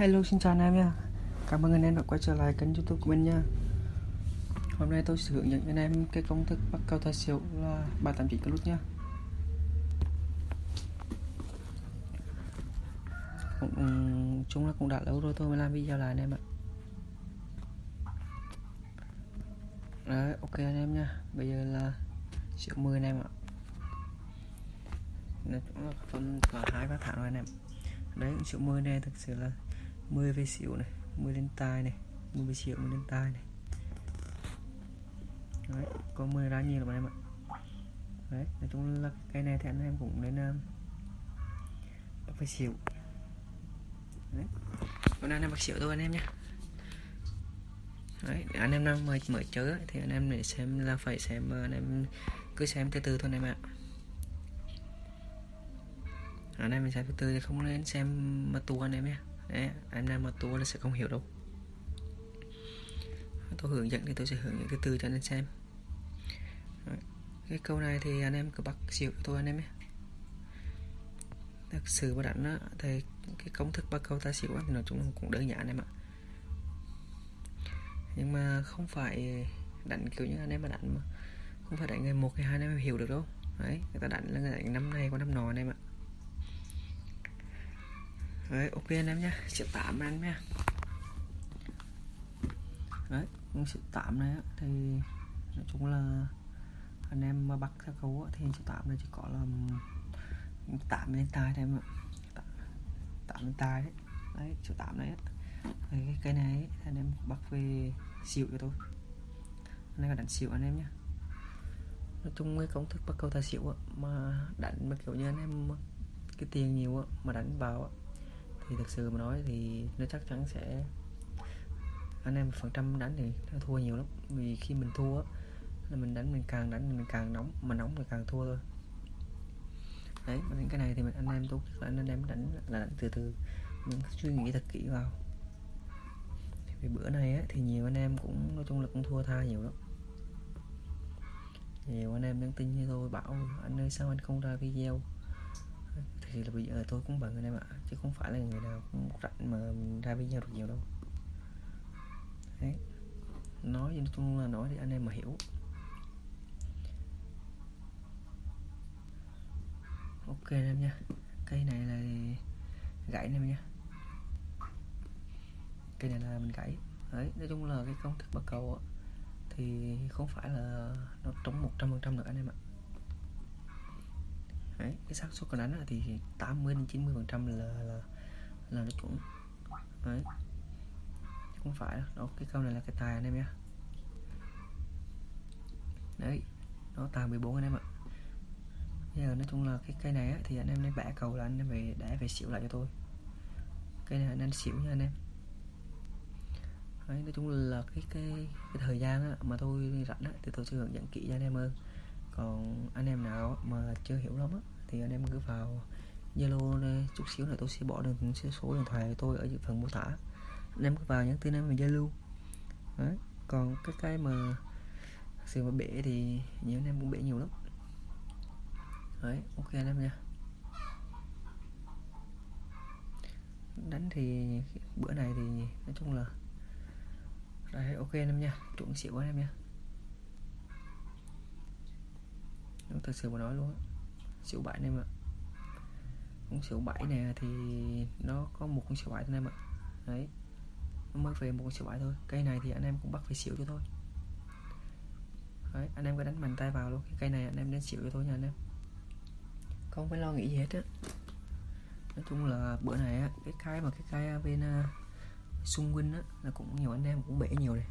Hello xin chào anh em nha. Cảm ơn anh em đã quay trở lại kênh youtube của mình nha. Hôm nay tôi sẽ hướng dẫn anh em cái công thức bắt cầu tài xỉu là 389 cái nút nha. Cũng, ừ, chúng là cũng đã lâu rồi tôi mới làm video lại anh em ạ. Đấy ok anh em nha. Bây giờ là xỉu 10 anh em ạ. Nói chung là phân là hai ba tháng rồi anh em. Đấy xỉu 10 này thực sự là 10 về xỉu này 10 lên tài này 10 về xỉu 10 lên tài này. Đấy có 10 ra nhiều rồi em ạ. Đấy nói chung là cái này thì anh em cũng nên um, bắt phải xỉu đấy hôm nay anh em bắt xỉu thôi anh em nhé đấy anh em đang mới mới chơi thì anh em để xem là phải xem uh, anh em cứ xem từ từ thôi anh em ạ. Anh em mình xem từ từ thì không nên xem mà tù anh em nhé Đấy, anh em mà tua là sẽ không hiểu đâu. Tôi hướng dẫn thì tôi sẽ hướng những cái từ cho anh em xem. Đấy. cái câu này thì anh em cứ bắt xỉu tôi anh em nhé. Thực sự mà đánh á thì cái công thức bắt câu ta xỉu thì nói chung cũng đơn giản em ạ. Nhưng mà không phải đánh kiểu như anh em mà đánh mà không phải đánh ngày một ngày hai anh em hiểu được đâu. Đấy người ta đánh là người đánh năm nay qua năm nọ anh em ạ đấy ok anh em nhé triệu tạm anh em đấy những triệu tạm này thì nói chung là anh em mà bắt theo cấu thì triệu tạm này chỉ có là tạm lên tai thôi em ạ. Tạm lên tai đấy. Đấy triệu tạm này đấy, cái cây này anh em bắt về xỉu cho tôi. Anh em đánh xỉu anh em nhé nói chung cái công thức bắt câu tài xỉu mà đánh mà kiểu như anh em cái tiền nhiều mà đánh vào thì thực sự mà nói thì nó chắc chắn sẽ anh em phần trăm đánh thì nó thua nhiều lắm. Vì khi mình thua là mình đánh mình càng đánh mình càng nóng mà nóng thì càng thua thôi. Đấy mà cái này thì mình anh em tốt là anh em đánh là đánh từ từ. Mình suy nghĩ thật kỹ vào. Vì bữa này á, thì nhiều anh em cũng nói chung là cũng thua tha nhiều lắm. Nhiều anh em nhắn tin như tôi bảo anh ơi sao anh không ra video? Thì là bây giờ tôi cũng bận anh em ạ, chứ không phải là người nào cũng rảnh mà ra video được nhiều đâu. Đấy, nói nói tôi là nói thì anh em mà hiểu. Ok anh em nha, cây này là gãy anh em nha. Cây này là mình gãy. Đấy, nói chung là cái công thức bậc cầu thì không phải là nó trống một trăm phần trăm được anh em ạ. Đấy, cái xác suất đánh thì 80 đến 90 phần trăm là là là nó chuẩn đấy. Không phải đó cái câu này là cái tài anh em nhé. Đấy nó tài 14 anh em ạ. Bây giờ nói chung là cái cây này á, thì anh em nên bẻ cầu là anh em về để về xỉu lại cho tôi. Cây này anh em xỉu nha anh em. Đấy, nói chung là cái cái, cái thời gian á, mà tôi rảnh á, thì tôi sẽ hướng dẫn kỹ cho anh em hơn còn anh em nào mà chưa hiểu lắm á, thì anh em cứ vào Zalo chút xíu là tôi sẽ bỏ đường số điện thoại của tôi ở phần mô tả. Anh em cứ vào nhắn tin em mình Zalo. Đấy còn cái cái mà sự mà bể thì nhiều anh em cũng bể nhiều lắm. Đấy ok anh em nha. Đánh thì bữa này thì nói chung là đấy ok anh em nha. Chuẩn xịu anh em nha. Thật sự mà nói luôn xỉu bảy em ạ. Con xỉu bảy này thì nó có một con xỉu bảy thôi em ạ. Đấy. Nó mới về một con xỉu bảy thôi. Cây này thì anh em cũng bắt phải xỉu cho thôi. Đấy anh em cứ đánh mạnh tay vào luôn. Cái cây này anh em đánh xỉu cho thôi nha anh em. Không phải lo nghĩ gì hết á. Nói chung là bữa này á cái cái mà cái cây à, bên à, uh, xung quanh á là cũng nhiều anh em cũng bể nhiều này.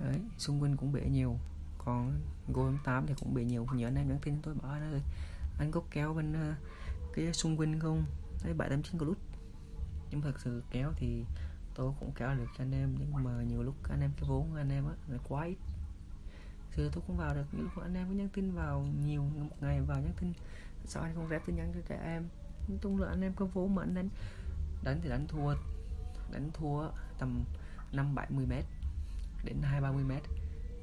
Đấy xung quanh cũng bể nhiều. Còn Go 8 thì cũng bị nhiều nhớ anh em nhắn tin tôi bảo anh ơi anh có kéo bên uh, cái xung quanh không? Thấy 789 Plus nhưng thật sự kéo thì tôi cũng kéo được cho anh em nhưng mà nhiều lúc anh em cái vốn anh em á là quá ít. Xưa tôi cũng vào được những lúc anh em có nhắn tin vào nhiều một ngày vào nhắn tin sao anh không rep tin nhắn cho trẻ em? Nói chung là anh em có vốn mà anh đánh đánh thì đánh thua đánh thua tầm 5 70 mét đến 2 30 mét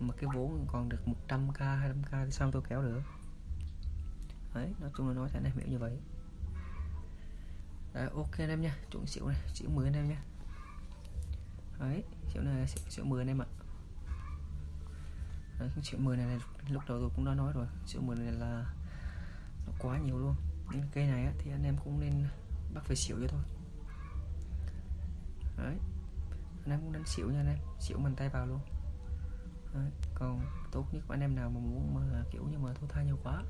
mà cái vốn còn được 100k 200k thì sao tôi kéo được? Đấy nói chung là nói thế này hiểu như vậy. Đấy ok anh em nha chuẩn xỉu này xỉu 10 anh em nha. Đấy xỉu này xỉu, xỉu 10 anh em ạ. Đấy, xỉu 10 này, này lúc đầu tôi cũng đã nói rồi xỉu 10 này là nó quá nhiều luôn. Nhưng cây này á, thì anh em cũng nên bắt về xỉu cho thôi. Đấy anh em cũng đánh xỉu nha anh em xỉu mình tay vào luôn đấy. còn tốt nhất anh em nào mà muốn mà kiểu như mà thua tha nhiều quá,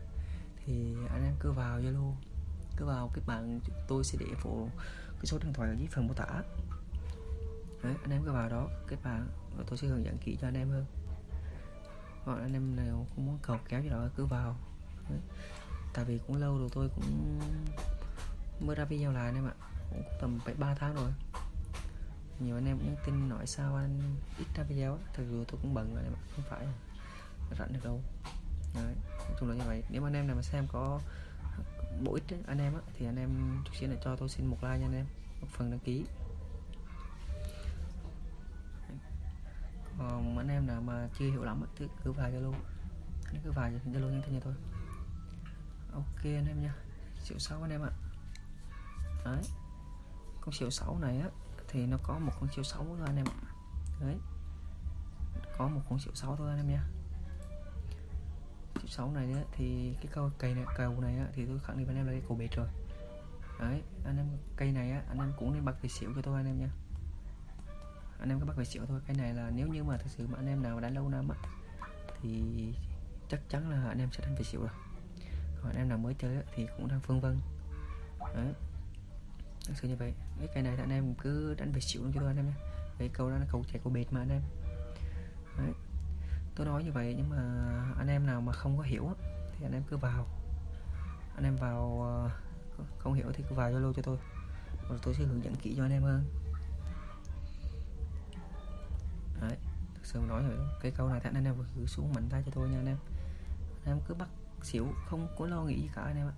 thì anh em cứ vào zalo, cứ vào cái bạn tôi sẽ để phụ cái số điện thoại ở dưới phần mô tả đấy, anh em cứ vào đó, kết bạn và tôi sẽ hướng dẫn kỹ cho anh em hơn hoặc anh em nào cũng muốn cầu kéo gì đó cứ vào đấy. tại vì cũng lâu rồi tôi cũng mới ra video lại anh em ạ, cũng tầm phải ba tháng rồi nhiều anh em cũng nhắn tin nói sao anh ít ra video thật sự tôi cũng bận rồi em không phải rảnh được đâu. Đấy nói chung là như vậy. Nếu mà anh em nào mà xem có bổ ích anh em á, thì anh em chút xíu này cho tôi xin một like nha anh em. Một phần đăng ký. Còn anh em nào mà chưa hiểu lắm thì cứ vào zalo. Anh cứ vào zalo nhắn tin cho tôi. Ok anh em nha. Triệu sáu anh em ạ. Đấy. Con triệu sáu này á thì nó có một con siêu sáu thôi anh em ạ. Đấy. Có một con siêu sáu thôi anh em nha siêu sáu này á, thì cái câu cây này cầu này á, thì tôi khẳng định với anh em là cái cầu bệt rồi. Đấy anh em cây này á, anh em cũng nên bắt về xỉu cho tôi anh em nha anh em cứ bắt về xỉu thôi. Cái này là nếu như mà thực sự mà anh em nào đã lâu năm á thì chắc chắn là anh em sẽ đánh về xỉu rồi. Còn anh em nào mới chơi á, thì cũng đang phân vân. Đấy thực sự như vậy. Cái cây này thì anh em cứ đánh về xỉu luôn cho tôi anh em nhé. Cái câu đó là câu chạy của bệt mà anh em. Đấy. Tôi nói như vậy nhưng mà anh em nào mà không có hiểu thì anh em cứ vào. Anh em vào ờ, không hiểu thì cứ vào zalo cho tôi. Rồi tôi sẽ hướng dẫn kỹ cho anh em hơn. Đấy, thực sự nói rồi, cái câu này thì anh em cứ xuống mạnh tay cho tôi nha anh em. Anh em cứ bắt xỉu, không có lo nghĩ gì cả anh em ạ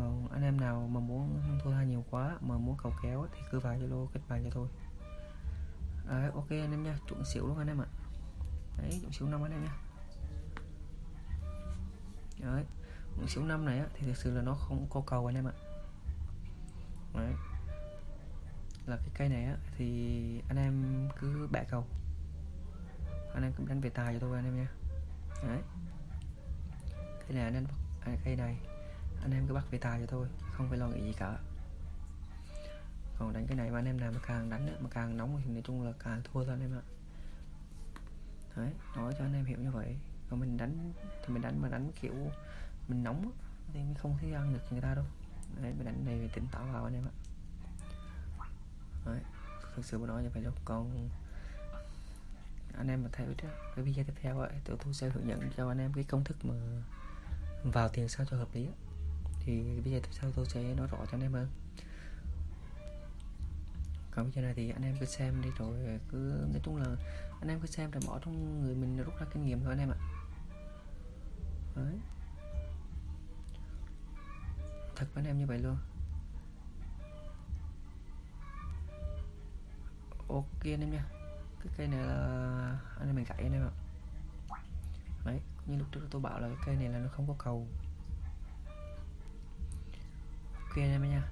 còn anh em nào mà muốn thua tha nhiều quá mà muốn cầu kéo thì cứ vào zalo kết bạn cho tôi đấy, ok anh em nha chuẩn xỉu luôn anh em ạ. Đấy chuẩn xỉu năm anh em nha. Đấy chuẩn xỉu năm này á, thì thực sự là nó không có cầu anh em ạ. Đấy. Là cái cây này á, thì anh em cứ bẻ cầu. Anh em cứ đánh về tài cho tôi anh em nha. Đấy. Cái này anh em à, cây này anh em cứ bắt về tài cho tôi không phải lo nghĩ gì cả. Còn đánh cái này mà anh em nào mà càng đánh mà càng nóng thì nói chung là càng thua thôi anh em ạ. Đấy nói cho anh em hiểu như vậy. Còn mình đánh thì mình đánh mà đánh kiểu mình nóng thì mình không thể ăn được người ta đâu. Đấy mình đánh này tỉnh táo vào anh em ạ. Đấy thực sự mà nói như vậy đâu. Còn anh em mà theo cái video tiếp theo ấy, tụi tôi sẽ hướng dẫn cho anh em cái công thức mà vào tiền sao cho hợp lý thì bây giờ tiếp sau tôi sẽ nói rõ cho anh em hơn? Còn bây giờ này thì anh em cứ xem đi, rồi cứ nói chung là anh em cứ xem rồi bỏ trong người mình rút ra kinh nghiệm thôi anh em ạ. Đấy. Thật với anh em như vậy luôn. Ok anh em nha. Cái cây này là anh em mình cậy anh em ạ. Đấy như lúc trước tôi bảo là cái cây này là nó không có cầu ok anh em nha.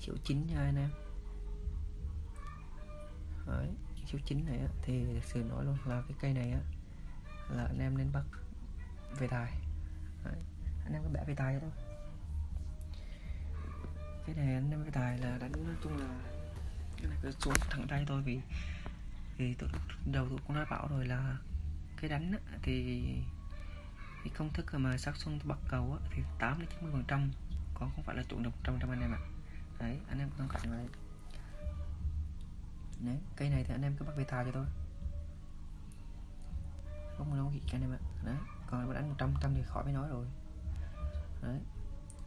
Triệu chín nha anh em. Đấy số 9 này á, thì thực sự nói luôn là cái cây này á là anh em nên bắt về tài. Đấy. anh em có bẻ về tài thôi. Cái này anh em về tài là đánh nói chung là cái này cứ xuống thẳng tay thôi vì vì tôi đầu tôi cũng đã bảo rồi là cái đánh á, thì cái công thức mà sát xuân bắt cầu á, thì 8 đến 90 phần trăm còn không phải là chuẩn được trăm trăm anh em ạ. Đấy, anh em cũng cạnh vào đấy, cây này thì anh em cứ bắt về tài cho tôi. Không đâu gì cho anh em ạ. Đấy, còn mà đánh 100 trăm thì khỏi phải nói rồi. Đấy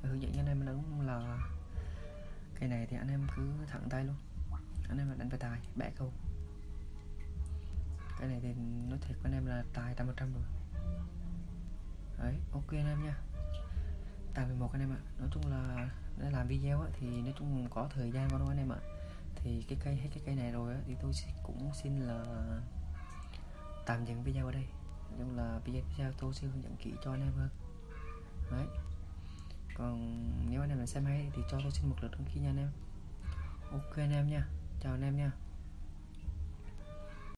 hướng dẫn anh em đúng là cây này thì anh em cứ thẳng tay luôn. Anh em đánh về tài, bẻ câu. Cái này thì nói thiệt với anh em là tài trăm phần trăm rồi. Đấy, ok anh em nha tài 11 anh em ạ nói chung là để làm video á, thì nói chung có thời gian của nó anh em ạ? Thì cái cây hết cái cây này rồi á, thì tôi cũng xin là tạm dừng video ở đây. Nhưng là video tiếp theo tôi sẽ hướng dẫn kỹ cho anh em hơn. Đấy. Còn nếu anh em là xem hay thì cho tôi xin một lượt đăng ký nha anh em. Ok anh em nha. Chào anh em nha.